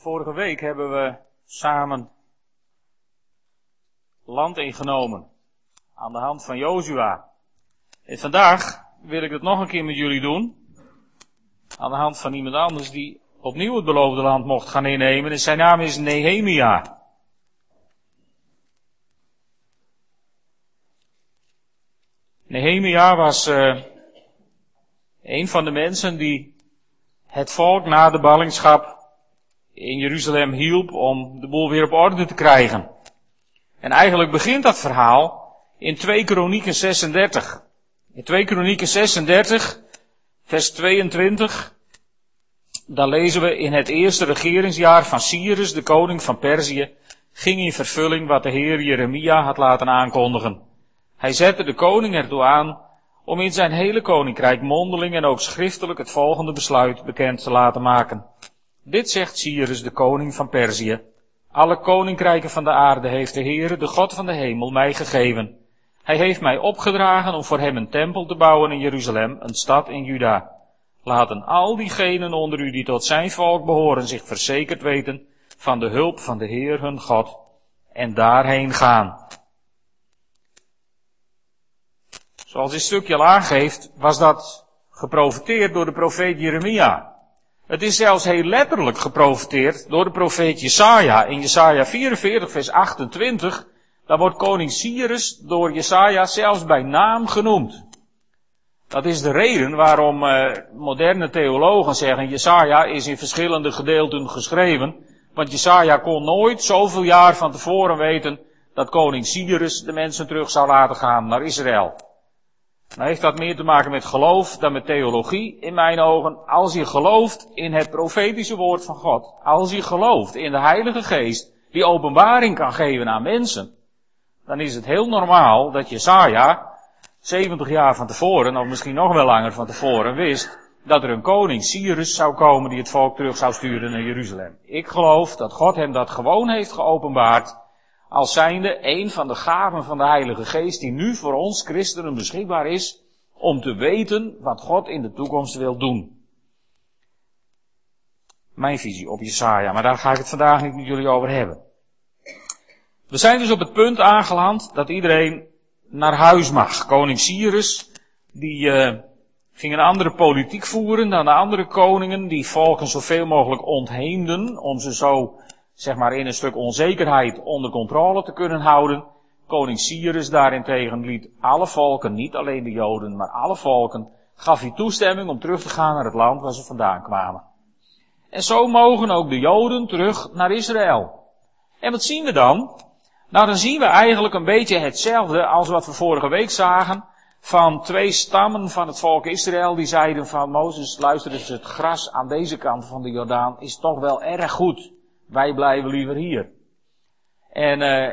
Vorige week hebben we samen land ingenomen aan de hand van Jozua. En vandaag wil ik het nog een keer met jullie doen. Aan de hand van iemand anders die opnieuw het beloofde land mocht gaan innemen. En zijn naam is Nehemia. Nehemia was uh, een van de mensen die het volk na de ballingschap in Jeruzalem hielp om de boel weer op orde te krijgen. En eigenlijk begint dat verhaal in 2 Kronieken 36. In 2 Kronieken 36, vers 22, daar lezen we in het eerste regeringsjaar van Cyrus, de koning van Perzië, ging in vervulling wat de heer Jeremia had laten aankondigen. Hij zette de koning ertoe aan om in zijn hele koninkrijk mondeling en ook schriftelijk het volgende besluit bekend te laten maken. Dit zegt Cyrus, de koning van Perzië. Alle koninkrijken van de aarde heeft de Heere, de God van de hemel, mij gegeven. Hij heeft mij opgedragen om voor hem een tempel te bouwen in Jeruzalem, een stad in Juda. Laten al diegenen onder u die tot zijn volk behoren zich verzekerd weten van de hulp van de Heer hun God en daarheen gaan. Zoals dit stukje al aangeeft, was dat geprofiteerd door de profeet Jeremia. Het is zelfs heel letterlijk geprofiteerd door de profeet Jesaja. In Jesaja 44 vers 28, daar wordt koning Cyrus door Jesaja zelfs bij naam genoemd. Dat is de reden waarom uh, moderne theologen zeggen, Jesaja is in verschillende gedeelten geschreven. Want Jesaja kon nooit zoveel jaar van tevoren weten dat koning Cyrus de mensen terug zou laten gaan naar Israël. Nou heeft dat meer te maken met geloof dan met theologie, in mijn ogen. Als je gelooft in het profetische woord van God, als je gelooft in de Heilige Geest, die openbaring kan geven aan mensen, dan is het heel normaal dat Jesaja, 70 jaar van tevoren, of misschien nog wel langer van tevoren, wist dat er een koning, Cyrus, zou komen die het volk terug zou sturen naar Jeruzalem. Ik geloof dat God hem dat gewoon heeft geopenbaard als zijnde een van de gaven van de Heilige Geest die nu voor ons christenen beschikbaar is om te weten wat God in de toekomst wil doen. Mijn visie op Jesaja, maar daar ga ik het vandaag niet met jullie over hebben. We zijn dus op het punt aangeland dat iedereen naar huis mag. Koning Cyrus, die uh, ging een andere politiek voeren dan de andere koningen, die volken zoveel mogelijk ontheemden om ze zo zeg maar in een stuk onzekerheid onder controle te kunnen houden. Koning Cyrus daarentegen liet alle volken, niet alleen de Joden, maar alle volken, gaf hij toestemming om terug te gaan naar het land waar ze vandaan kwamen. En zo mogen ook de Joden terug naar Israël. En wat zien we dan? Nou, dan zien we eigenlijk een beetje hetzelfde als wat we vorige week zagen van twee stammen van het volk Israël die zeiden van Mozes, luister eens, het gras aan deze kant van de Jordaan is toch wel erg goed. Wij blijven liever hier. En uh,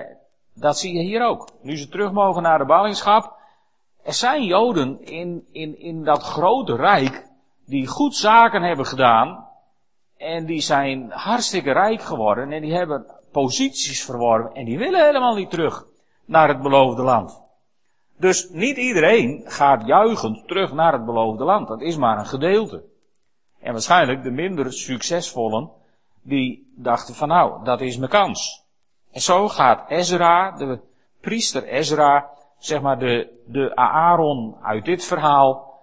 dat zie je hier ook. Nu ze terug mogen naar de ballingschap. Er zijn Joden in, in, in dat grote rijk die goed zaken hebben gedaan. En die zijn hartstikke rijk geworden. En die hebben posities verworven. En die willen helemaal niet terug naar het beloofde land. Dus niet iedereen gaat juichend terug naar het beloofde land. Dat is maar een gedeelte. En waarschijnlijk de minder succesvollen die dachten van nou, dat is mijn kans. En zo gaat Ezra, de priester Ezra, zeg maar de, de Aaron uit dit verhaal,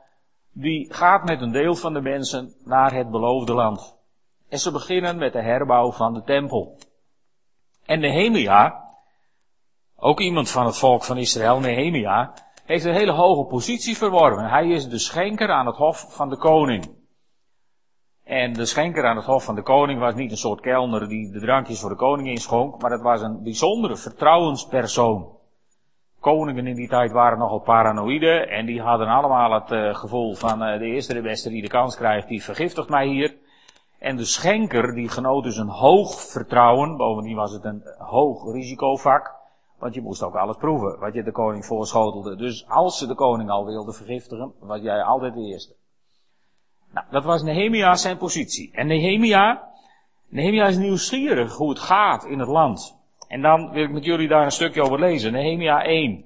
die gaat met een deel van de mensen naar het beloofde land. En ze beginnen met de herbouw van de tempel. En Nehemia, ook iemand van het volk van Israël, Nehemia, heeft een hele hoge positie verworven. Hij is de schenker aan het hof van de koning. En de schenker aan het hof van de koning was niet een soort kelner die de drankjes voor de koning inschonk, maar het was een bijzondere vertrouwenspersoon. Koningen in die tijd waren nogal paranoïde en die hadden allemaal het uh, gevoel van uh, de eerste de beste die de kans krijgt, die vergiftigt mij hier. En de schenker die genoot dus een hoog vertrouwen, bovendien was het een hoog risicovak, want je moest ook alles proeven wat je de koning voorschotelde. Dus als ze de koning al wilde vergiftigen, was jij altijd de eerste. Nou, dat was Nehemia zijn positie. En Nehemia, Nehemia is nieuwsgierig hoe het gaat in het land. En dan wil ik met jullie daar een stukje over lezen. Nehemia 1.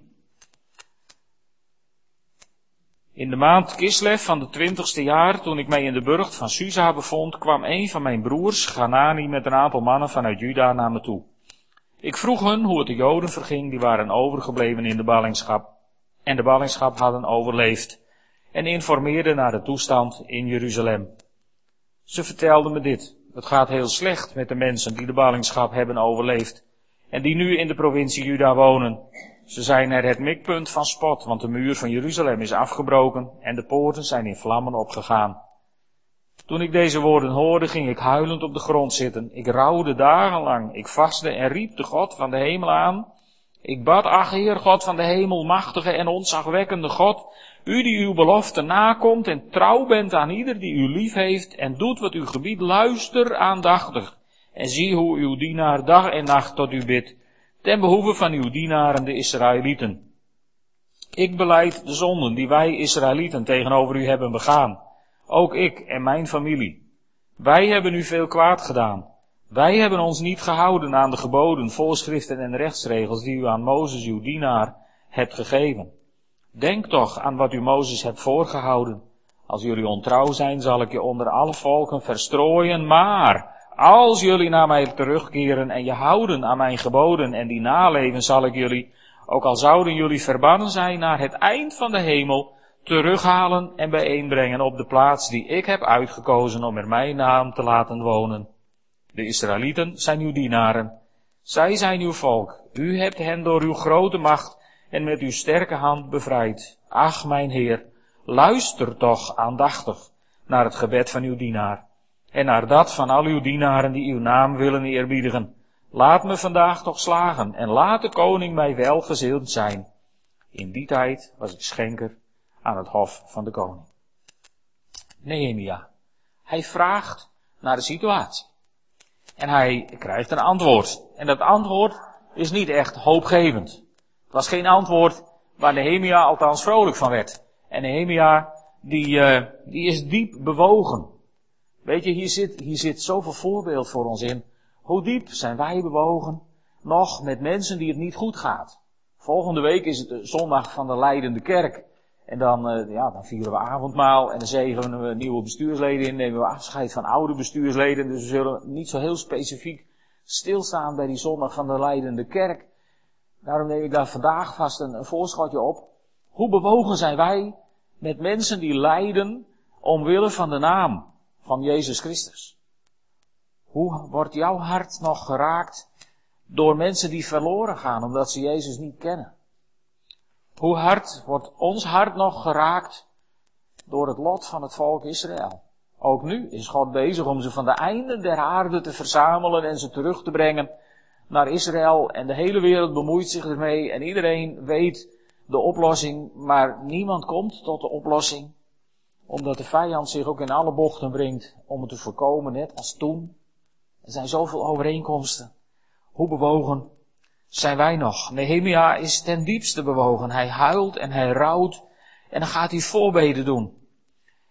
In de maand Kislev van de twintigste jaar, toen ik mij in de burcht van Susa bevond, kwam een van mijn broers, Ganani, met een aantal mannen vanuit Juda naar me toe. Ik vroeg hun hoe het de Joden verging, die waren overgebleven in de ballingschap en de ballingschap hadden overleefd, en informeerde naar de toestand in Jeruzalem. Ze vertelden me dit. Het gaat heel slecht met de mensen die de ballingschap hebben overleefd en die nu in de provincie Juda wonen. Ze zijn er het mikpunt van spot, want de muur van Jeruzalem is afgebroken en de poorten zijn in vlammen opgegaan. Toen ik deze woorden hoorde, ging ik huilend op de grond zitten. Ik rouwde dagenlang. Ik vastte en riep de God van de hemel aan. Ik bad, ach Heer, God van de hemel, machtige en ontzagwekkende God, u die uw belofte nakomt en trouw bent aan ieder die u lief heeft en doet wat uw gebied, luister aandachtig en zie hoe uw dienaar dag en nacht tot u bidt, ten behoeve van uw dienaren de Israëlieten. Ik beleid de zonden die wij Israëlieten tegenover u hebben begaan, ook ik en mijn familie. Wij hebben u veel kwaad gedaan. Wij hebben ons niet gehouden aan de geboden, voorschriften en rechtsregels die u aan Mozes, uw dienaar, hebt gegeven. Denk toch aan wat u Mozes hebt voorgehouden. Als jullie ontrouw zijn, zal ik je onder alle volken verstrooien, maar als jullie naar mij terugkeren en je houden aan mijn geboden en die naleven, zal ik jullie, ook al zouden jullie verbannen zijn naar het eind van de hemel, terughalen en bijeenbrengen op de plaats die ik heb uitgekozen om er mijn naam te laten wonen. De Israëlieten zijn uw dienaren. Zij zijn uw volk. U hebt hen door uw grote macht en met uw sterke hand bevrijd. Ach, mijn Heer, luister toch aandachtig naar het gebed van uw dienaar en naar dat van al uw dienaren die uw naam willen eerbiedigen. Laat me vandaag toch slagen en laat de koning mij welgezild zijn. In die tijd was ik schenker aan het hof van de koning. Nehemia. Hij vraagt naar de situatie. En hij krijgt een antwoord. En dat antwoord is niet echt hoopgevend. Het was geen antwoord waar Nehemia althans vrolijk van werd. En Nehemia, die, uh, die is diep bewogen. Weet je, hier zit, hier zit zoveel voorbeeld voor ons in. Hoe diep zijn wij bewogen nog met mensen die het niet goed gaat? Volgende week is het zondag van de leidende kerk. En dan, uh, ja, dan vieren we avondmaal en dan zegenen we nieuwe bestuursleden in, nemen we afscheid van oude bestuursleden. Dus we zullen niet zo heel specifiek stilstaan bij die zondag van de leidende kerk. Daarom neem ik daar vandaag vast een, een voorschotje op. Hoe bewogen zijn wij met mensen die lijden omwille van de naam? van Jezus Christus? Hoe wordt jouw hart nog geraakt door mensen die verloren gaan omdat ze Jezus niet kennen? Hoe hard wordt ons hart nog geraakt door het lot van het volk Israël? Ook nu is God bezig om ze van de einde der aarde te verzamelen en ze terug te brengen naar Israël. En de hele wereld bemoeit zich ermee en iedereen weet de oplossing, maar niemand komt tot de oplossing omdat de vijand zich ook in alle bochten brengt om het te voorkomen, net als toen. Er zijn zoveel overeenkomsten. Hoe bewogen zijn wij nog? Nehemia is ten diepste bewogen. Hij huilt en hij rouwt en dan gaat hij voorbeden doen.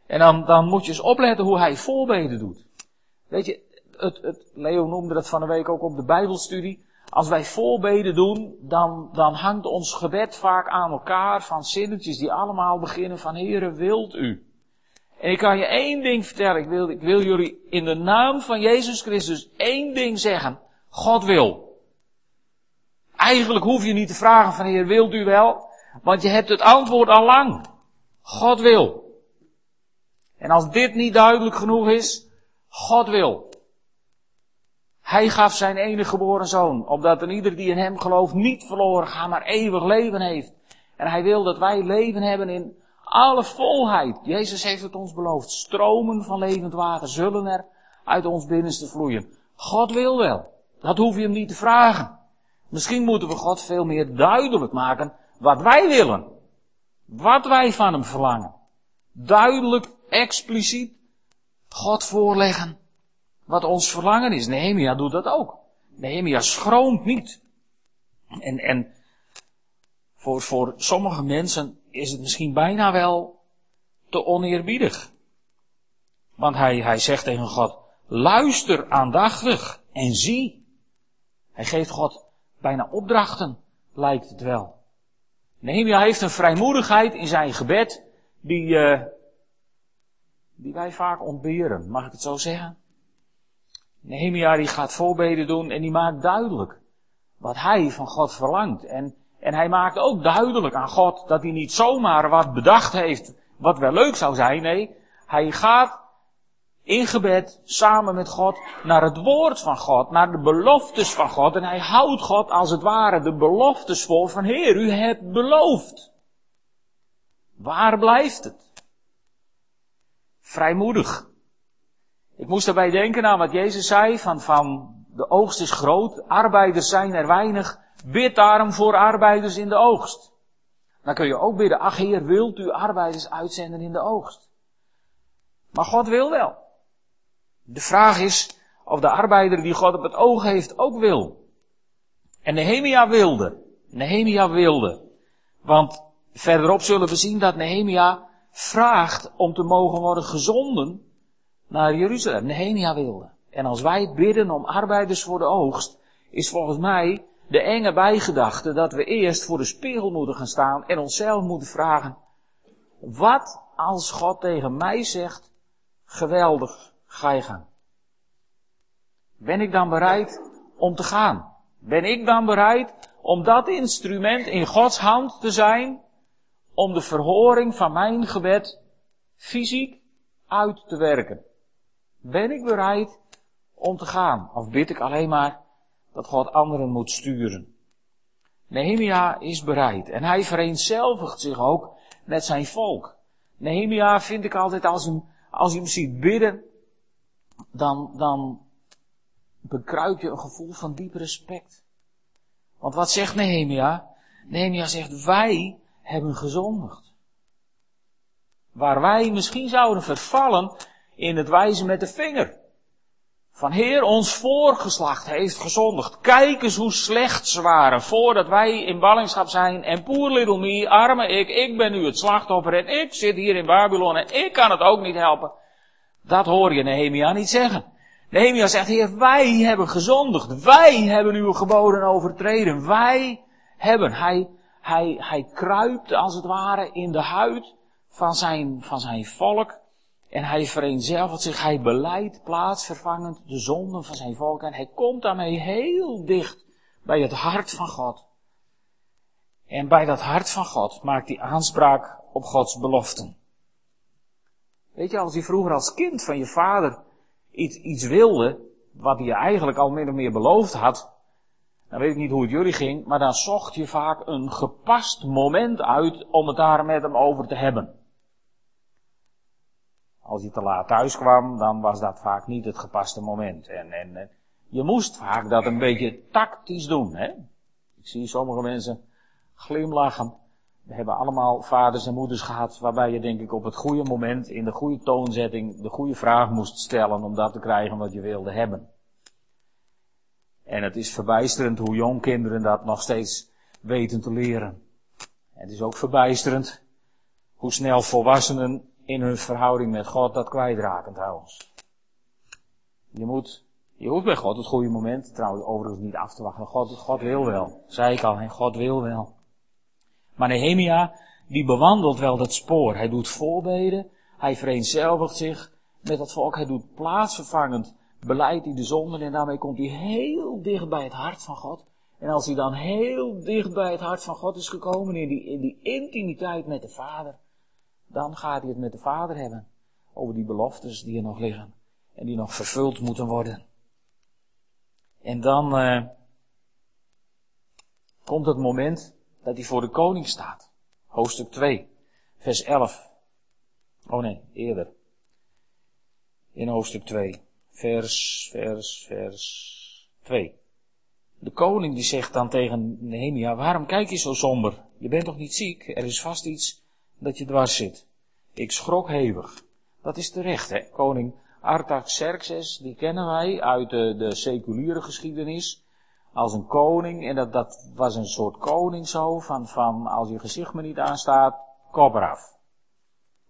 En dan, dan moet je eens opletten hoe hij voorbeden doet. Weet je, het, het, Leo noemde dat van de week ook op de Bijbelstudie. Als wij voorbeden doen, dan, dan hangt ons gebed vaak aan elkaar van zinnetjes die allemaal beginnen van Heere, wilt u? En ik kan je één ding vertellen. Ik wil, ik wil jullie in de naam van Jezus Christus één ding zeggen. God wil. Eigenlijk hoef je niet te vragen van Heer, wilt u wel? Want je hebt het antwoord al lang. God wil. En als dit niet duidelijk genoeg is, God wil. Hij gaf zijn enige geboren zoon, opdat een ieder die in hem gelooft niet verloren gaat, maar eeuwig leven heeft. En hij wil dat wij leven hebben in alle volheid. Jezus heeft het ons beloofd. Stromen van levend water zullen er uit ons binnenste vloeien. God wil wel. Dat hoef je hem niet te vragen. Misschien moeten we God veel meer duidelijk maken wat wij willen. Wat wij van hem verlangen. Duidelijk, expliciet God voorleggen wat ons verlangen is. Nehemia doet dat ook. Nehemia schroomt niet. En, en voor, voor sommige mensen is het misschien bijna wel te oneerbiedig. Want hij, hij zegt tegen God, luister aandachtig en zie. Hij geeft God bijna opdrachten, lijkt het wel. Nehemia heeft een vrijmoedigheid in zijn gebed, die, uh, die wij vaak ontberen, mag ik het zo zeggen? Nehemia die gaat voorbeden doen en die maakt duidelijk wat hij van God verlangt. En, en hij maakt ook duidelijk aan God dat hij niet zomaar wat bedacht heeft wat wel leuk zou zijn. Nee, hij gaat in gebed samen met God naar het woord van God, naar de beloftes van God. En hij houdt God als het ware de beloftes voor van Heer, u hebt beloofd. Waar blijft het? Vrijmoedig. Ik moest daarbij denken aan wat Jezus zei van, van de oogst is groot, arbeiders zijn er weinig, bid daarom voor arbeiders in de oogst. Dan kun je ook bidden, ach Heer, wilt u arbeiders uitzenden in de oogst? Maar God wil wel. De vraag is of de arbeider die God op het oog heeft ook wil. En Nehemia wilde. Nehemia wilde. Want verderop zullen we zien dat Nehemia vraagt om te mogen worden gezonden naar Jeruzalem. Nehemia wilde. En als wij bidden om arbeiders voor de oogst, is volgens mij de enge bijgedachte dat we eerst voor de spiegel moeten gaan staan en onszelf moeten vragen, wat als God tegen mij zegt, geweldig, ga je gaan. Ben ik dan bereid om te gaan? Ben ik dan bereid om dat instrument in Gods hand te zijn, om de verhoring van mijn gebed fysiek uit te werken? Ben ik bereid om te gaan? Of bid ik alleen maar dat God anderen moet sturen? Nehemia is bereid en hij vereenzelvigt zich ook met zijn volk. Nehemia vind ik altijd als hem, als je hem ziet bidden, dan, dan bekruip je een gevoel van diep respect. Want wat zegt Nehemia? Nehemia zegt, wij hebben gezondigd. Waar wij misschien zouden vervallen in het wijzen met de vinger. Van Heer, ons voorgeslacht heeft gezondigd. Kijk eens hoe slecht ze waren voordat wij in ballingschap zijn. En poor little me, arme ik, ik ben nu het slachtoffer en ik zit hier in Babylon en ik kan het ook niet helpen. Dat hoor je Nehemia niet zeggen. Nehemia zegt, Heer, wij hebben gezondigd. Wij hebben uw geboden overtreden. Wij hebben. Hij, hij, hij kruipt als het ware in de huid van zijn, van zijn volk. En hij vereenzelvigt zich, hij beleidt plaatsvervangend de zonden van zijn volk. En hij komt daarmee heel dicht bij het hart van God. En bij dat hart van God maakt hij aanspraak op Gods beloften. Weet je, als hij vroeger als kind van je vader iets, iets wilde, wat hij eigenlijk al min of meer beloofd had, dan weet ik niet hoe het jullie ging, maar dan zocht je vaak een gepast moment uit om het daar met hem over te hebben. Als je te laat thuis kwam, dan was dat vaak niet het gepaste moment. En, en je moest vaak dat een beetje tactisch doen. Hè? Ik zie sommige mensen glimlachen. We hebben allemaal vaders en moeders gehad waarbij je denk ik op het goede moment, in de goede toonzetting, de goede vraag moest stellen om dat te krijgen wat je wilde hebben. En het is verbijsterend hoe jong kinderen dat nog steeds weten te leren. Het is ook verbijsterend hoe snel volwassenen in hun verhouding met God dat kwijtraken trouwens. Je moet, je hoeft bij God het goede moment, trouwens overigens niet af te wachten. God, God wil wel, zei ik al, en God wil wel. Maar Nehemia, die bewandelt wel dat spoor. Hij doet voorbeden, hij vereenzelvigt zich met dat volk, hij doet plaatsvervangend beleid hij de zonden en daarmee komt hij heel dicht bij het hart van God. En als hij dan heel dicht bij het hart van God is gekomen, in die, in die intimiteit met de Vader, dan gaat hij het met de Vader hebben. Over die beloftes die er nog liggen. En die nog vervuld moeten worden. En dan uh, komt het moment dat hij voor de koning staat. Hoofdstuk 2, vers 11. Oh nee, eerder. In hoofdstuk 2, vers, vers, vers 2. De koning die zegt dan tegen Nehemia, waarom kijk je zo somber? Je bent toch niet ziek? Er is vast iets dat je dwars zit. Ik schrok hevig. Dat is terecht, hè. Koning Artaxerxes, die kennen wij uit de, de seculiere geschiedenis. Als een koning, en dat, dat was een soort koning zo, van, van als je gezicht me niet aanstaat, kop eraf.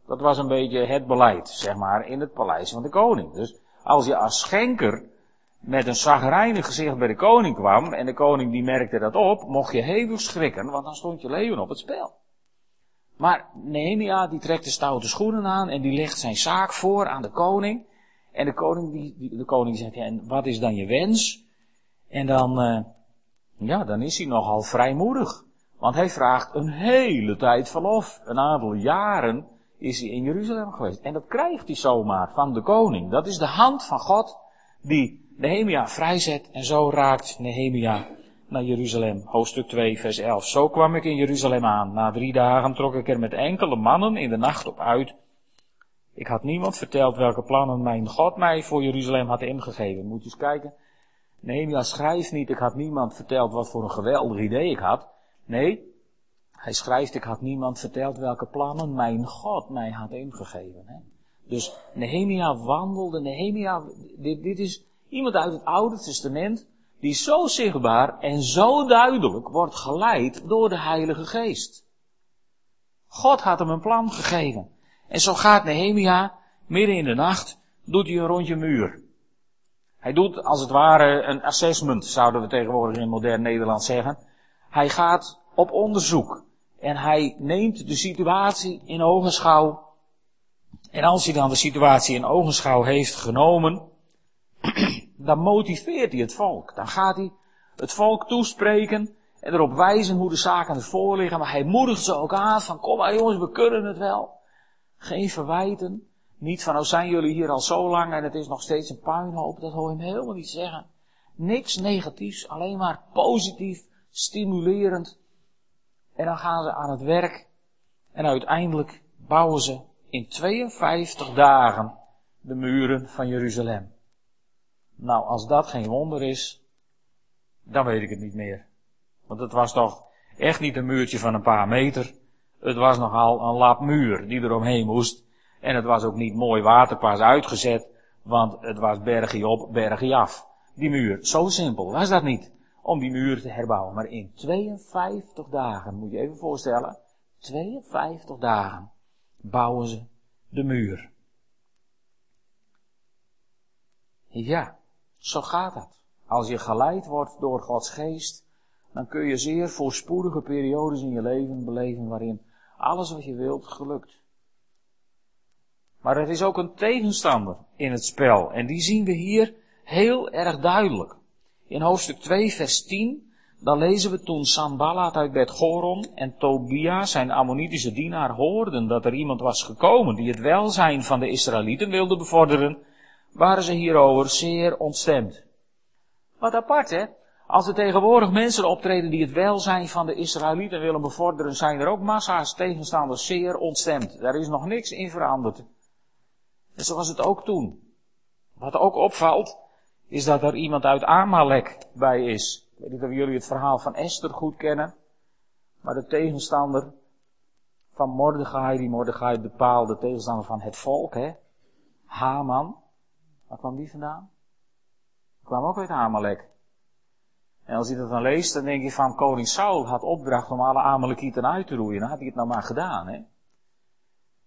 Dat was een beetje het beleid, zeg maar, in het paleis van de koning. Dus als je als schenker met een zagrijnig gezicht bij de koning kwam, en de koning die merkte dat op, mocht je hevig schrikken, want dan stond je leven op het spel. Maar Nehemia die trekt de stoute schoenen aan en die legt zijn zaak voor aan de koning. En de koning, die, die de koning zegt, ja, en wat is dan je wens? En dan, uh, ja, dan is hij nogal vrijmoedig. Want hij vraagt een hele tijd verlof. Een aantal jaren is hij in Jeruzalem geweest. En dat krijgt hij zomaar van de koning. Dat is de hand van God die Nehemia vrijzet. En zo raakt Nehemia naar Jeruzalem. Hoofdstuk 2, vers 11. Zo kwam ik in Jeruzalem aan. Na drie dagen trok ik er met enkele mannen in de nacht op uit. Ik had niemand verteld welke plannen mijn God mij voor Jeruzalem had ingegeven. Moet je eens kijken. Nehemia schrijft niet, ik had niemand verteld wat voor een geweldig idee ik had. Nee, hij schrijft, ik had niemand verteld welke plannen mijn God mij had ingegeven. Hè? Dus Nehemia wandelde, Nehemia, dit, dit is iemand uit het Oude Testament, die zo zichtbaar en zo duidelijk wordt geleid door de Heilige Geest. God had hem een plan gegeven. En zo gaat Nehemia midden in de nacht, doet hij een rondje muur. Hij doet als het ware een assessment, zouden we tegenwoordig in modern Nederland zeggen. Hij gaat op onderzoek. En hij neemt de situatie in ogenschouw. En als hij dan de situatie in ogenschouw heeft genomen, dan motiveert hij het volk. Dan gaat hij het volk toespreken en erop wijzen hoe de zaken ervoor liggen. Maar hij moedigt ze ook aan van kom maar jongens, we kunnen het wel. Geen verwijten. Niet van, oh zijn jullie hier al zo lang en het is nog steeds een puinhoop. Dat hoor je hem helemaal niet zeggen. Niks negatiefs, alleen maar positief, stimulerend. En dan gaan ze aan het werk. En uiteindelijk bouwen ze in 52 dagen de muren van Jeruzalem. Nou, als dat geen wonder is, dan weet ik het niet meer. Want het was toch echt niet een muurtje van een paar meter. Het was nogal een lap muur die eromheen moest. En het was ook niet mooi waterpas uitgezet, want het was bergje op, bergje af. Die muur, zo simpel was dat niet, om die muur te herbouwen. Maar in 52 dagen, moet je even voorstellen, 52 dagen bouwen ze de muur. Ja, zo gaat dat. Als je geleid wordt door Gods geest, dan kun je zeer voorspoedige periodes in je leven beleven waarin alles wat je wilt gelukt. Maar er is ook een tegenstander in het spel. En die zien we hier heel erg duidelijk. In hoofdstuk 2, vers 10, dan lezen we toen Sanballat uit Bet Goron en Tobia, zijn Ammonitische dienaar, hoorden dat er iemand was gekomen die het welzijn van de Israëlieten wilde bevorderen, waren ze hierover zeer ontstemd. Wat apart, hè? Als er tegenwoordig mensen optreden die het welzijn van de Israëlieten willen bevorderen, zijn er ook massa's tegenstanders zeer ontstemd. Daar is nog niks in veranderd. En zo was het ook toen. Wat ook opvalt, is dat er iemand uit Amalek bij is. Ik weet niet of jullie het verhaal van Esther goed kennen. Maar de tegenstander van Mordechai, die Mordechai bepaalde, de tegenstander van het volk, hè. Haman. Waar kwam die vandaan? Die kwam ook uit Amalek. En als je dat dan leest, dan denk je van koning Saul had opdracht om alle Amalekieten uit te roeien. Dan had hij het nou maar gedaan, hè.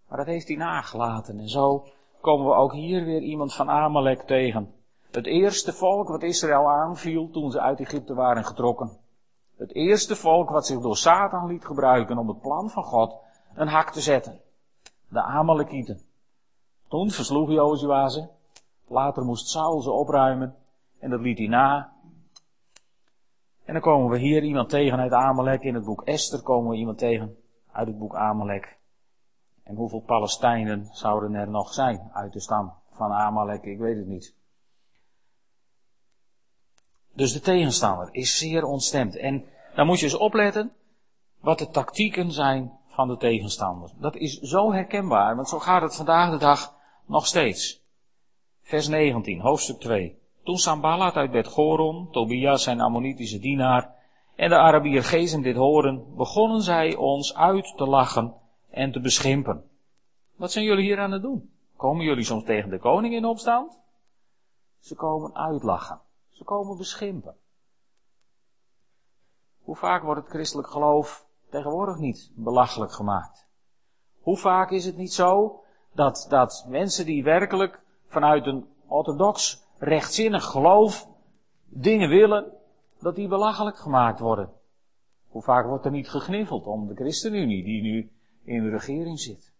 Maar dat heeft hij nagelaten. En zo komen we ook hier weer iemand van Amalek tegen. Het eerste volk wat Israël aanviel toen ze uit Egypte waren getrokken. Het eerste volk wat zich door Satan liet gebruiken om het plan van God een hak te zetten. De Amalekieten. Toen versloeg Jozua ze. Later moest Saul ze opruimen. En dat liet hij na. En dan komen we hier iemand tegen uit Amalek. In het boek Esther komen we iemand tegen uit het boek Amalek. En hoeveel Palestijnen zouden er nog zijn uit de stam van Amalek? Ik weet het niet. Dus de tegenstander is zeer ontstemd. En dan moet je eens opletten wat de tactieken zijn van de tegenstander. Dat is zo herkenbaar, want zo gaat het vandaag de dag nog steeds. Vers 19, hoofdstuk 2. Toen Sambalat uit Bet Goron, Tobias zijn Ammonitische dienaar, en de Arabier Gezem dit horen, begonnen zij ons uit te lachen en te beschimpen. Wat zijn jullie hier aan het doen? Komen jullie soms tegen de koning in opstand? Ze komen uitlachen. Ze komen beschimpen. Hoe vaak wordt het christelijk geloof tegenwoordig niet belachelijk gemaakt? Hoe vaak is het niet zo dat, dat mensen die werkelijk vanuit een orthodox rechtzinnig geloof dingen willen, dat die belachelijk gemaakt worden? Hoe vaak wordt er niet gegniffeld om de ChristenUnie, die nu in de regering zit.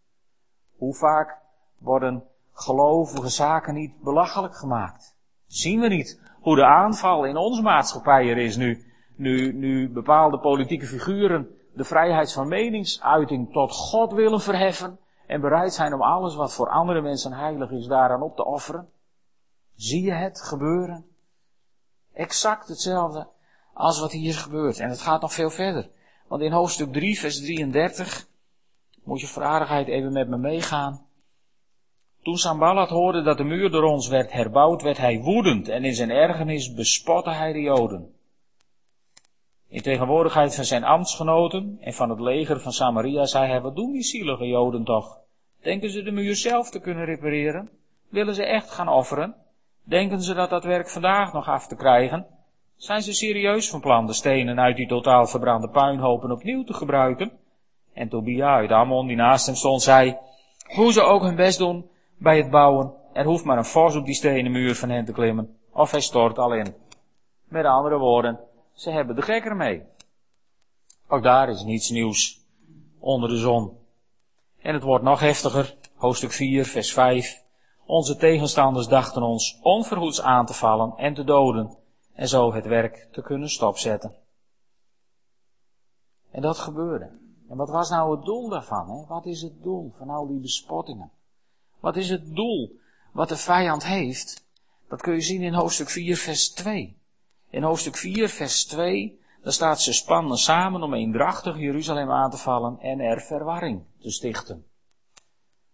Hoe vaak worden gelovige zaken niet belachelijk gemaakt? Zien we niet hoe de aanval in onze maatschappij er is nu, nu, nu bepaalde politieke figuren de vrijheid van meningsuiting tot God willen verheffen en bereid zijn om alles wat voor andere mensen heilig is daaraan op te offeren? Zie je het gebeuren? Exact hetzelfde als wat hier gebeurt. En het gaat nog veel verder. Want in hoofdstuk 3, vers 33, moet je vraagheid even met me meegaan. Toen Sambalat hoorde dat de muur door ons werd herbouwd, werd hij woedend en in zijn ergernis bespotte hij de Joden. In tegenwoordigheid van zijn ambtsgenoten en van het leger van Samaria zei hij, wat doen die zielige Joden toch? Denken ze de muur zelf te kunnen repareren? Willen ze echt gaan offeren? Denken ze dat dat werk vandaag nog af te krijgen? Zijn ze serieus van plan de stenen uit die totaal verbrande puinhopen opnieuw te gebruiken? En Tobia uit Ammon, die naast hem stond, zei, hoe ze ook hun best doen bij het bouwen, er hoeft maar een vos op die stenen muur van hen te klimmen, of hij stort al in. Met andere woorden, ze hebben de gek ermee. Ook daar is niets nieuws onder de zon. En het wordt nog heftiger, hoofdstuk 4, vers 5. Onze tegenstanders dachten ons onverhoeds aan te vallen en te doden en zo het werk te kunnen stopzetten. En dat gebeurde. En wat was nou het doel daarvan? Hè? Wat is het doel van al die bespottingen? Wat is het doel wat de vijand heeft? Dat kun je zien in hoofdstuk 4, vers 2. In hoofdstuk 4, vers 2, daar staat ze spannen samen om eendrachtig Jeruzalem aan te vallen en er verwarring te stichten.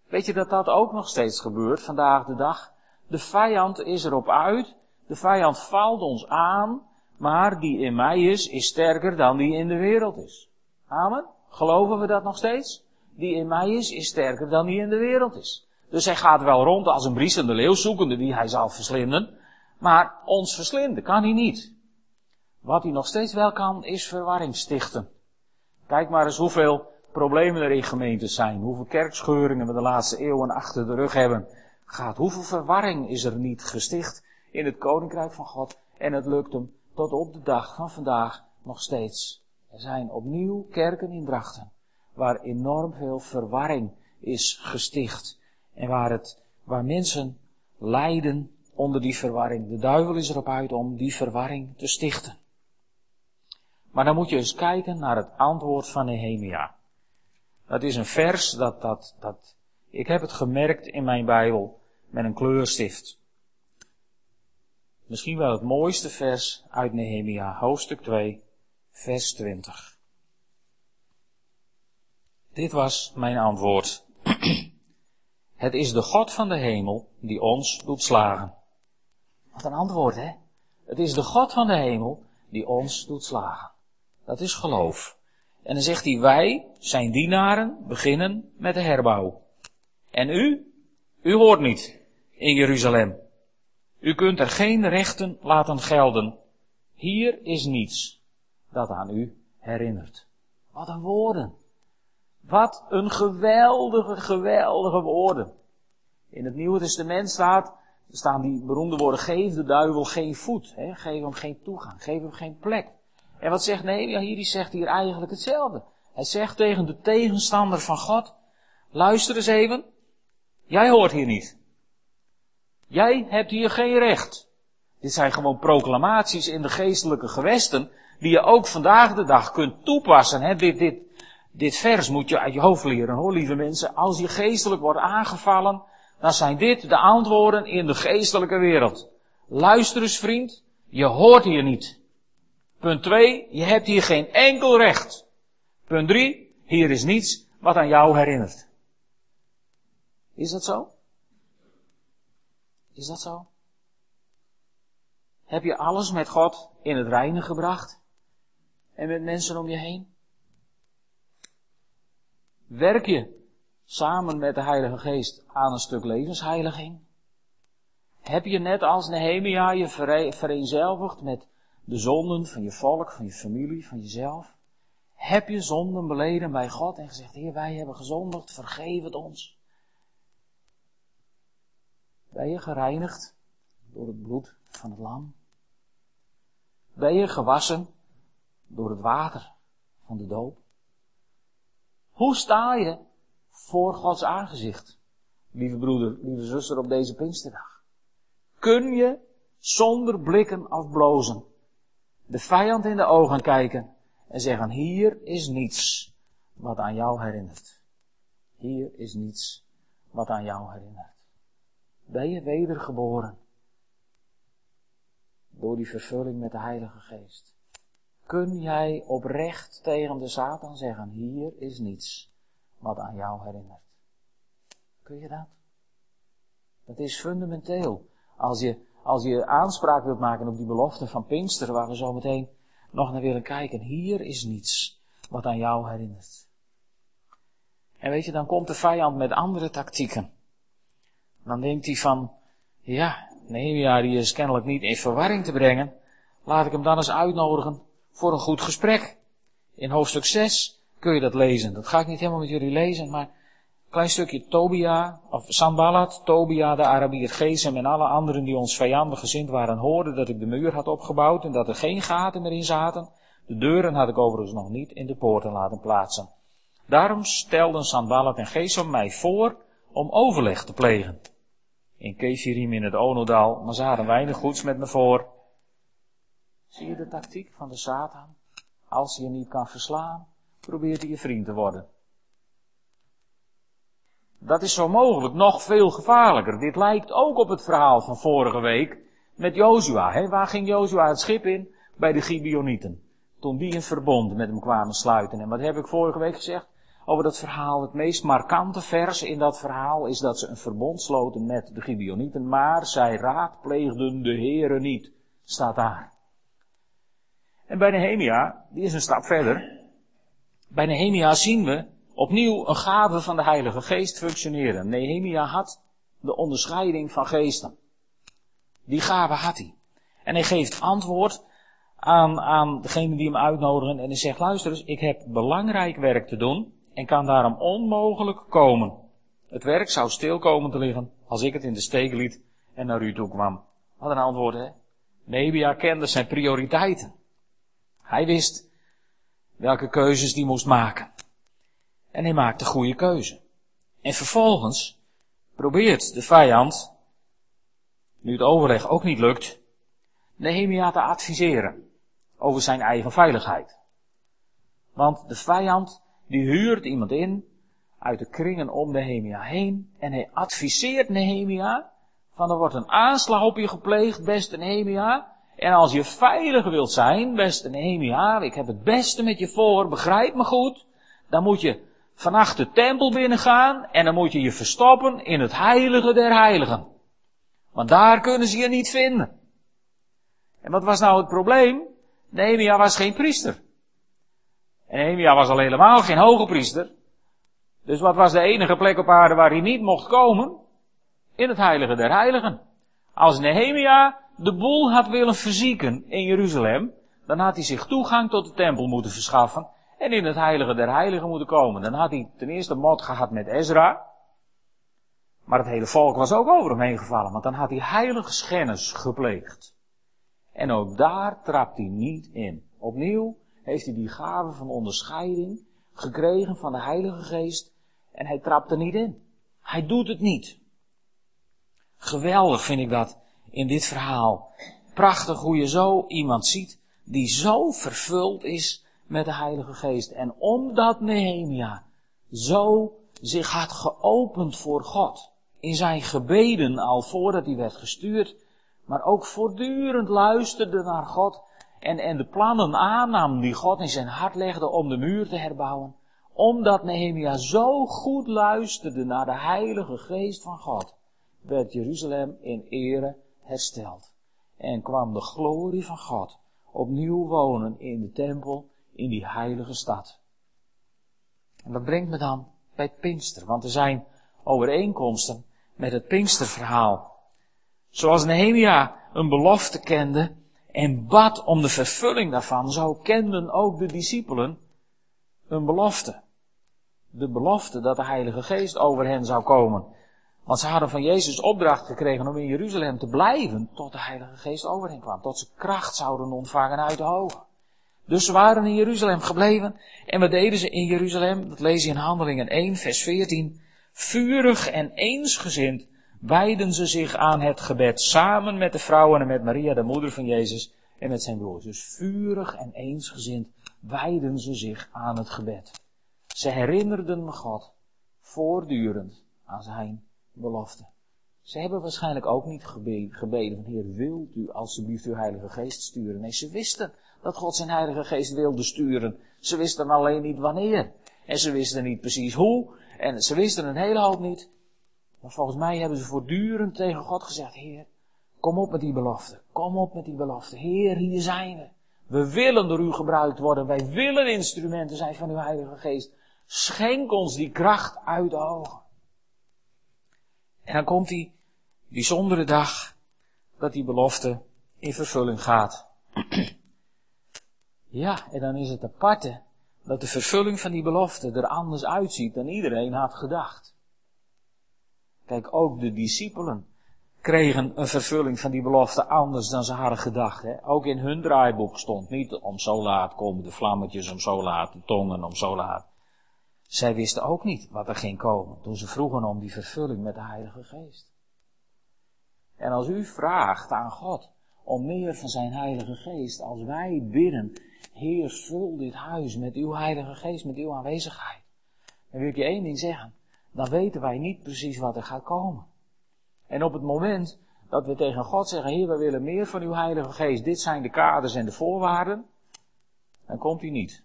Weet je dat dat ook nog steeds gebeurt vandaag de dag? De vijand is erop uit, de vijand valt ons aan, maar die in mij is, is sterker dan die in de wereld is. Amen? Geloven we dat nog steeds? Die in mij is, is sterker dan die in de wereld is. Dus hij gaat wel rond als een briesende leeuw, zoekende wie hij zal verslinden. Maar ons verslinden kan hij niet. Wat hij nog steeds wel kan, is verwarring stichten. Kijk maar eens hoeveel problemen er in gemeentes zijn. Hoeveel kerkscheuringen we de laatste eeuwen achter de rug hebben. Gaat, hoeveel verwarring is er niet gesticht in het koninkrijk van God. En het lukt hem tot op de dag van vandaag nog steeds. Er zijn opnieuw kerken in Drachten. Waar enorm veel verwarring is gesticht. En waar het, waar mensen lijden onder die verwarring. De duivel is erop uit om die verwarring te stichten. Maar dan moet je eens kijken naar het antwoord van Nehemia. Dat is een vers dat, dat, dat, ik heb het gemerkt in mijn Bijbel met een kleurstift. Misschien wel het mooiste vers uit Nehemia, hoofdstuk 2, vers 20. Dit was mijn antwoord. Het is de God van de hemel die ons doet slagen. Wat een antwoord, hè? Het is de God van de hemel die ons doet slagen. Dat is geloof. En dan zegt hij, wij, zijn dienaren, beginnen met de herbouw. En u? U hoort niet in Jeruzalem. U kunt er geen rechten laten gelden. Hier is niets dat aan u herinnert. Wat een woorden. Wat een geweldige, geweldige woorden. In het Nieuwe Testament staat, staan die beroemde woorden, geef de duivel geen voet, hè? geef hem geen toegang, geef hem geen plek. En wat zegt Nehemia hier? Die zegt hier eigenlijk hetzelfde. Hij zegt tegen de tegenstander van God, luister eens even, jij hoort hier niet. Jij hebt hier geen recht. Dit zijn gewoon proclamaties in de geestelijke gewesten, die je ook vandaag de dag kunt toepassen. Hè? Dit, dit, dit vers moet je uit je hoofd leren, hoor, lieve mensen. Als je geestelijk wordt aangevallen, dan zijn dit de antwoorden in de geestelijke wereld. Luister eens, vriend, je hoort hier niet. Punt 2, je hebt hier geen enkel recht. Punt 3, hier is niets wat aan jou herinnert. Is dat zo? Is dat zo? Heb je alles met God in het reine gebracht? En met mensen om je heen? Werk je samen met de Heilige Geest aan een stuk levensheiliging? Heb je net als Nehemia je vereenzelvigd met de zonden van je volk, van je familie, van jezelf? Heb je zonden beleden bij God en gezegd, Heer, wij hebben gezondigd, vergeef het ons? Ben je gereinigd door het bloed van het lam? Ben je gewassen door het water van de doop? Hoe sta je voor Gods aangezicht? Lieve broeder, lieve zuster, op deze Pinksterdag. Kun je zonder blikken of blozen de vijand in de ogen kijken en zeggen, hier is niets wat aan jou herinnert. Hier is niets wat aan jou herinnert. Ben je wedergeboren door die vervulling met de Heilige Geest? Kun jij oprecht tegen de Satan zeggen, hier is niets wat aan jou herinnert? Kun je dat? Dat is fundamenteel. Als je, als je aanspraak wilt maken op die belofte van Pinkster, waar we zo meteen nog naar willen kijken. Hier is niets wat aan jou herinnert. En weet je, dan komt de vijand met andere tactieken. Dan denkt hij van, ja, Nehemia die is kennelijk niet in verwarring te brengen. Laat ik hem dan eens uitnodigen voor een goed gesprek. In hoofdstuk 6 kun je dat lezen. Dat ga ik niet helemaal met jullie lezen, maar klein stukje Tobia, of Sanballat, Tobia, de Arabier Gesem en alle anderen die ons vijandig gezind waren, hoorden dat ik de muur had opgebouwd en dat er geen gaten meer in zaten. De deuren had ik overigens nog niet in de poorten laten plaatsen. Daarom stelden Sanballat en Gesem mij voor om overleg te plegen. In Keshirim in het Onodal, maar ze hadden weinig goeds met me voor. Zie je de tactiek van de Satan? Als hij je niet kan verslaan, probeert hij je vriend te worden. Dat is zo mogelijk nog veel gevaarlijker. Dit lijkt ook op het verhaal van vorige week met Jozua. Waar ging Jozua het schip in? Bij de Gibeonieten. Toen die een verbond met hem kwamen sluiten. En wat heb ik vorige week gezegd? Over dat verhaal, het meest markante vers in dat verhaal is dat ze een verbond sloten met de Gibeonieten, maar zij raadpleegden de Heren niet. Staat daar. En bij Nehemia, die is een stap verder. Bij Nehemia zien we opnieuw een gave van de Heilige Geest functioneren. Nehemia had de onderscheiding van geesten. Die gave had hij. En hij geeft antwoord aan, aan degene die hem uitnodigen en hij zegt, luister eens, ik heb belangrijk werk te doen en kan daarom onmogelijk komen. Het werk zou stil komen te liggen als ik het in de steek liet en naar u toe kwam. Wat een antwoord, hè? Nehemia kende zijn prioriteiten. Hij wist welke keuzes die moest maken. En hij maakt de goede keuze. En vervolgens probeert de vijand, nu het overleg ook niet lukt, Nehemia te adviseren over zijn eigen veiligheid. Want de vijand die huurt iemand in uit de kringen om Nehemia heen en hij adviseert Nehemia van er wordt een aanslag op je gepleegd, beste Nehemia. En als je veilig wilt zijn, beste Nehemia, ik heb het beste met je voor, begrijp me goed, dan moet je vannacht de tempel binnengaan en dan moet je je verstoppen in het heilige der heiligen. Want daar kunnen ze je niet vinden. En wat was nou het probleem? Nehemia was geen priester. En Nehemia was al helemaal geen hoge priester. Dus wat was de enige plek op aarde waar hij niet mocht komen? In het heilige der heiligen. Als Nehemia de boel had willen verzieken in Jeruzalem, dan had hij zich toegang tot de tempel moeten verschaffen en in het heilige der heiligen moeten komen. Dan had hij ten eerste mot gehad met Ezra. Maar het hele volk was ook over hem heen gevallen, want dan had hij heilige schennis gepleegd. En ook daar trapt hij niet in. Opnieuw heeft hij die gave van onderscheiding gekregen van de Heilige Geest en hij trapt er niet in. Hij doet het niet. Geweldig vind ik dat in dit verhaal. Prachtig hoe je zo iemand ziet die zo vervuld is met de Heilige Geest. En omdat Nehemia zo zich had geopend voor God, in zijn gebeden al voordat hij werd gestuurd, maar ook voortdurend luisterde naar God en, en de plannen aannam die God in zijn hart legde om de muur te herbouwen, omdat Nehemia zo goed luisterde naar de Heilige Geest van God, werd Jeruzalem in ere hersteld. En kwam de glorie van God opnieuw wonen in de tempel in die heilige stad. En dat brengt me dan bij Pinkster, want er zijn overeenkomsten met het Pinksterverhaal. Zoals Nehemia een belofte kende en bad om de vervulling daarvan, zo kenden ook de discipelen een belofte. De belofte dat de Heilige Geest over hen zou komen. Want ze hadden van Jezus opdracht gekregen om in Jeruzalem te blijven tot de Heilige Geest over hen kwam. Tot ze kracht zouden ontvangen uit de hoge. Dus ze waren in Jeruzalem gebleven. En wat deden ze in Jeruzalem? Dat lees je in Handelingen 1, vers 14. Vurig en eensgezind wijden ze zich aan het gebed. Samen met de vrouwen en met Maria, de moeder van Jezus. En met zijn broers. Dus vurig en eensgezind wijden ze zich aan het gebed. Ze herinnerden God voortdurend aan zijn belofte. Ze hebben waarschijnlijk ook niet gebeden van Heer, wilt u alsjeblieft uw Heilige Geest sturen? Nee, ze wisten dat God zijn Heilige Geest wilde sturen. Ze wisten alleen niet wanneer. En ze wisten niet precies hoe. En ze wisten een hele hoop niet. Maar volgens mij hebben ze voortdurend tegen God gezegd, Heer, kom op met die belofte. Kom op met die belofte. Heer, hier zijn we. We willen door u gebruikt worden. Wij willen instrumenten zijn van uw Heilige Geest. Schenk ons die kracht uit de ogen. En dan komt die bijzondere dag dat die belofte in vervulling gaat. ja, en dan is het aparte dat de vervulling van die belofte er anders uitziet dan iedereen had gedacht. Kijk, ook de discipelen kregen een vervulling van die belofte anders dan ze hadden gedacht. Hè? Ook in hun draaiboek stond niet om zo laat komen de vlammetjes, om zo laat de tongen, om zo laat. Zij wisten ook niet wat er ging komen toen ze vroegen om die vervulling met de Heilige Geest. En als u vraagt aan God om meer van zijn Heilige Geest, als wij bidden, Heer, vul dit huis met uw Heilige Geest, met uw aanwezigheid. Dan wil ik je één ding zeggen, dan weten wij niet precies wat er gaat komen. En op het moment dat we tegen God zeggen, Heer, we willen meer van uw Heilige Geest, dit zijn de kaders en de voorwaarden, dan komt hij niet.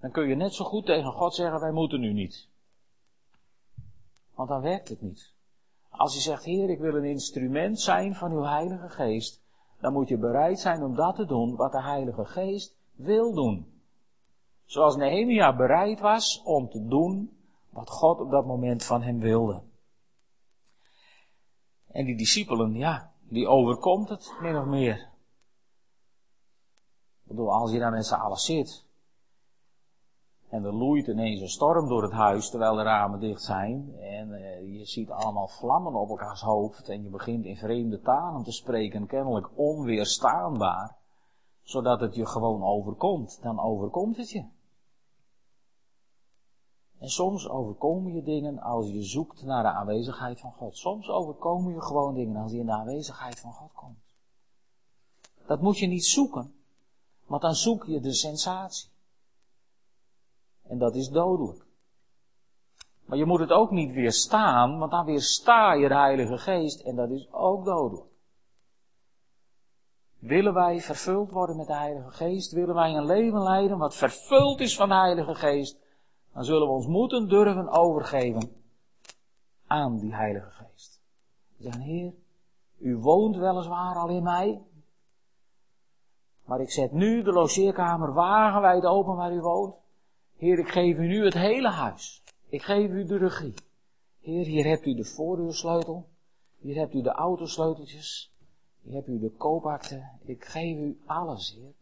Dan kun je net zo goed tegen God zeggen, wij moeten nu niet. Want dan werkt het niet. Als je zegt, Heer, ik wil een instrument zijn van uw Heilige Geest, dan moet je bereid zijn om dat te doen wat de Heilige Geest wil doen. Zoals Nehemia bereid was om te doen wat God op dat moment van hem wilde. En die discipelen, ja, die overkomt het min of meer. Ik bedoel, als je dan in z'n allen zit, en er loeit ineens een storm door het huis terwijl de ramen dicht zijn. En uh, je ziet allemaal vlammen op elkaars hoofd. En je begint in vreemde talen te spreken, kennelijk onweerstaanbaar. Zodat het je gewoon overkomt. Dan overkomt het je. En soms overkomen je dingen als je zoekt naar de aanwezigheid van God. Soms overkomen je gewoon dingen als je in de aanwezigheid van God komt. Dat moet je niet zoeken, want dan zoek je de sensatie. En dat is dodelijk. Maar je moet het ook niet weerstaan, want dan weersta je de Heilige Geest en dat is ook dodelijk. Willen wij vervuld worden met de Heilige Geest? Willen wij een leven leiden wat vervuld is van de Heilige Geest? Dan zullen we ons moeten durven overgeven aan die Heilige Geest. Zeggen, Heer, u woont weliswaar al in mij, maar ik zet nu de logeerkamer wagenwijd open waar u woont. Heer, ik geef u nu het hele huis. Ik geef u de regie. Heer, hier hebt u de voordeursleutel. Hier hebt u de autosleuteltjes. Hier hebt u de koopakte. Ik geef u alles, Heer.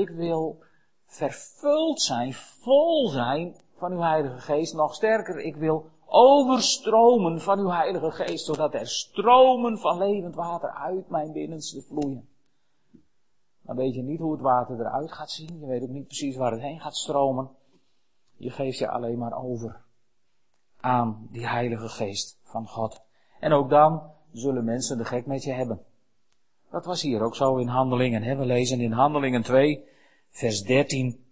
Ik wil vervuld zijn, vol zijn van uw Heilige Geest. Nog sterker, ik wil overstromen van uw Heilige Geest, zodat er stromen van levend water uit mijn binnenste vloeien. Dan weet je niet hoe het water eruit gaat zien. Je weet ook niet precies waar het heen gaat stromen. Je geeft je alleen maar over aan die Heilige Geest van God. En ook dan zullen mensen de gek met je hebben. Dat was hier ook zo in Handelingen. Hè? We lezen in Handelingen 2, vers 13.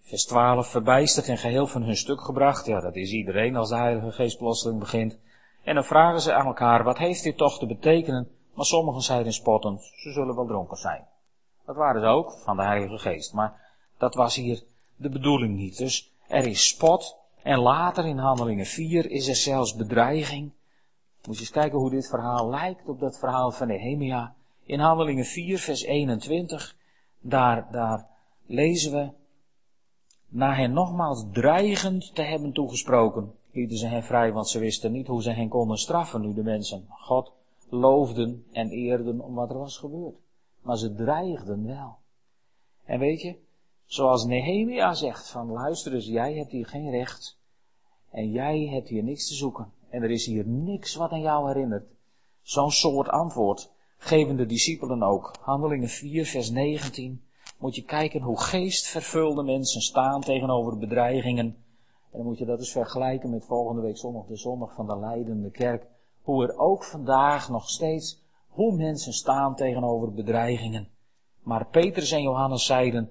Vers 12, verbijsterd en geheel van hun stuk gebracht. Ja, dat is iedereen als de Heilige Geest plotseling begint. En dan vragen ze aan elkaar, wat heeft dit toch te betekenen? Maar sommigen zeiden spottend, ze zullen wel dronken zijn. Dat waren ze ook, van de Heilige Geest. Maar dat was hier de bedoeling niet. Dus er is spot. En later in Handelingen 4 is er zelfs bedreiging. Moet je eens kijken hoe dit verhaal lijkt op dat verhaal van Nehemia. In Handelingen 4, vers 21, daar, daar lezen we, na hen nogmaals dreigend te hebben toegesproken, lieten ze hen vrij, want ze wisten niet hoe ze hen konden straffen nu de mensen God loofden en eerden om wat er was gebeurd. Maar ze dreigden wel. En weet je, zoals Nehemia zegt van luister eens, jij hebt hier geen recht en jij hebt hier niks te zoeken en er is hier niks wat aan jou herinnert. Zo'n soort antwoord geven de discipelen ook. Handelingen 4, vers 19. Moet je kijken hoe geestvervulde mensen staan tegenover bedreigingen. En dan moet je dat eens vergelijken met volgende week zondag, de zondag van de leidende kerk. Hoe er ook vandaag nog steeds, hoe mensen staan tegenover bedreigingen. Maar Petrus en Johannes zeiden,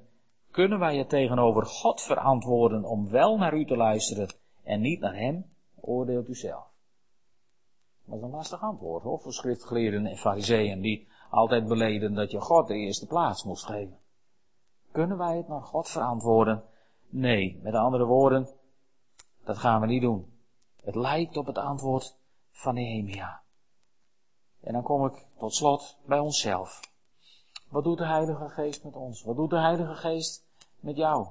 kunnen wij je tegenover God verantwoorden om wel naar u te luisteren en niet naar hem? Oordeelt u zelf. Dat is een lastig antwoord hoor, voor schriftgeleerden en fariseeën die altijd beleden dat je God de eerste plaats moest geven. Kunnen wij het naar God verantwoorden? Nee, met andere woorden, dat gaan we niet doen. Het lijkt op het antwoord van Nehemia. En dan kom ik tot slot bij onszelf. Wat doet de Heilige Geest met ons? Wat doet de Heilige Geest met jou?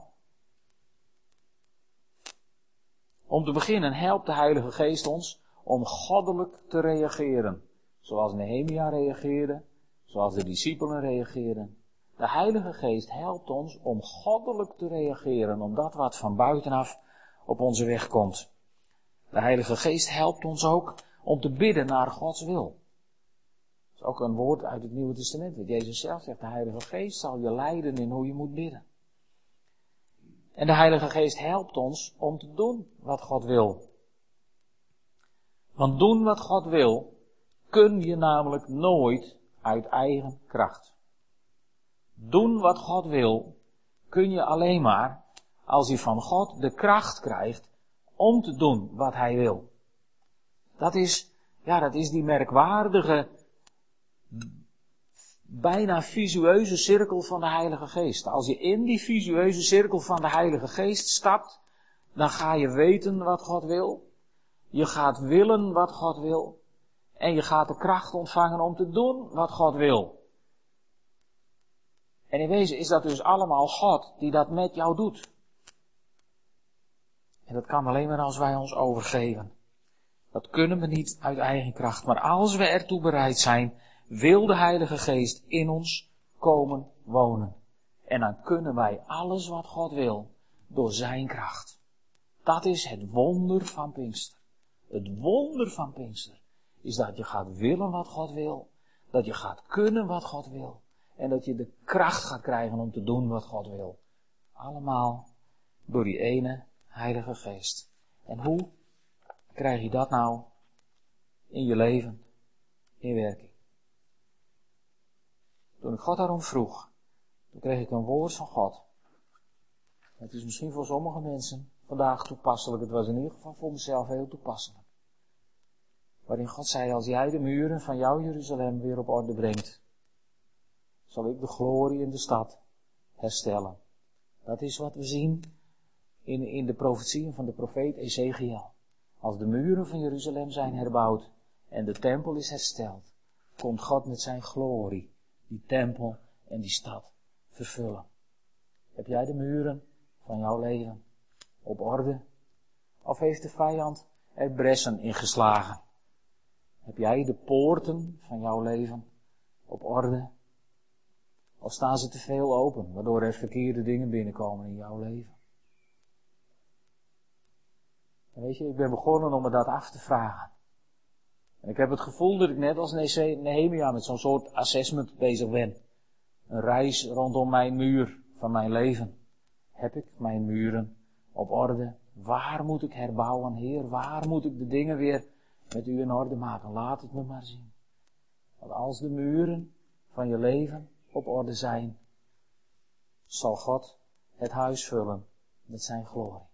Om te beginnen helpt de Heilige Geest ons om goddelijk te reageren. Zoals Nehemia reageerde, zoals de discipelen reageerden. De Heilige Geest helpt ons om goddelijk te reageren, om dat wat van buitenaf op onze weg komt. De Heilige Geest helpt ons ook om te bidden naar Gods wil. Is ook een woord uit het Nieuwe Testament, wat Jezus zelf zegt. De Heilige Geest zal je leiden in hoe je moet bidden. En de Heilige Geest helpt ons om te doen wat God wil. Want doen wat God wil, kun je namelijk nooit uit eigen kracht. Doen wat God wil, kun je alleen maar als je van God de kracht krijgt om te doen wat Hij wil. Dat is, ja, dat is die merkwaardige, bijna visueuze cirkel van de Heilige Geest. Als je in die visueuze cirkel van de Heilige Geest stapt, dan ga je weten wat God wil. Je gaat willen wat God wil. En je gaat de kracht ontvangen om te doen wat God wil. En in wezen is dat dus allemaal God die dat met jou doet. En dat kan alleen maar als wij ons overgeven. Dat kunnen we niet uit eigen kracht. Maar als we ertoe bereid zijn, wil de Heilige Geest in ons komen wonen. En dan kunnen wij alles wat God wil door Zijn kracht. Dat is het wonder van Pinkster. Het wonder van Pinkster is dat je gaat willen wat God wil. Dat je gaat kunnen wat God wil. En dat je de kracht gaat krijgen om te doen wat God wil. Allemaal door die ene Heilige Geest. En hoe krijg je dat nou in je leven, in werking? Toen ik God daarom vroeg, toen kreeg ik een woord van God. Het is misschien voor sommige mensen vandaag toepasselijk. Het was in ieder geval voor mezelf heel toepasselijk. Waarin God zei, als jij de muren van jouw Jeruzalem weer op orde brengt, zal ik de glorie in de stad herstellen. Dat is wat we zien in, in de profetieën van de profeet Ezekiel. Als de muren van Jeruzalem zijn herbouwd en de tempel is hersteld, komt God met zijn glorie die tempel en die stad vervullen. Heb jij de muren van jouw leven op orde? Of heeft de vijand er bressen ingeslagen? Heb jij de poorten van jouw leven op orde? Of staan ze te veel open, waardoor er verkeerde dingen binnenkomen in jouw leven? En weet je, ik ben begonnen om me dat af te vragen. En ik heb het gevoel dat ik net als Nehemia met zo'n soort assessment bezig ben. Een reis rondom mijn muur van mijn leven. Heb ik mijn muren op orde? Waar moet ik herbouwen, Heer? Waar moet ik de dingen weer met u in orde maken? Laat het me maar zien. Want als de muren van je leven op orde zijn, zal God het huis vullen met zijn glorie.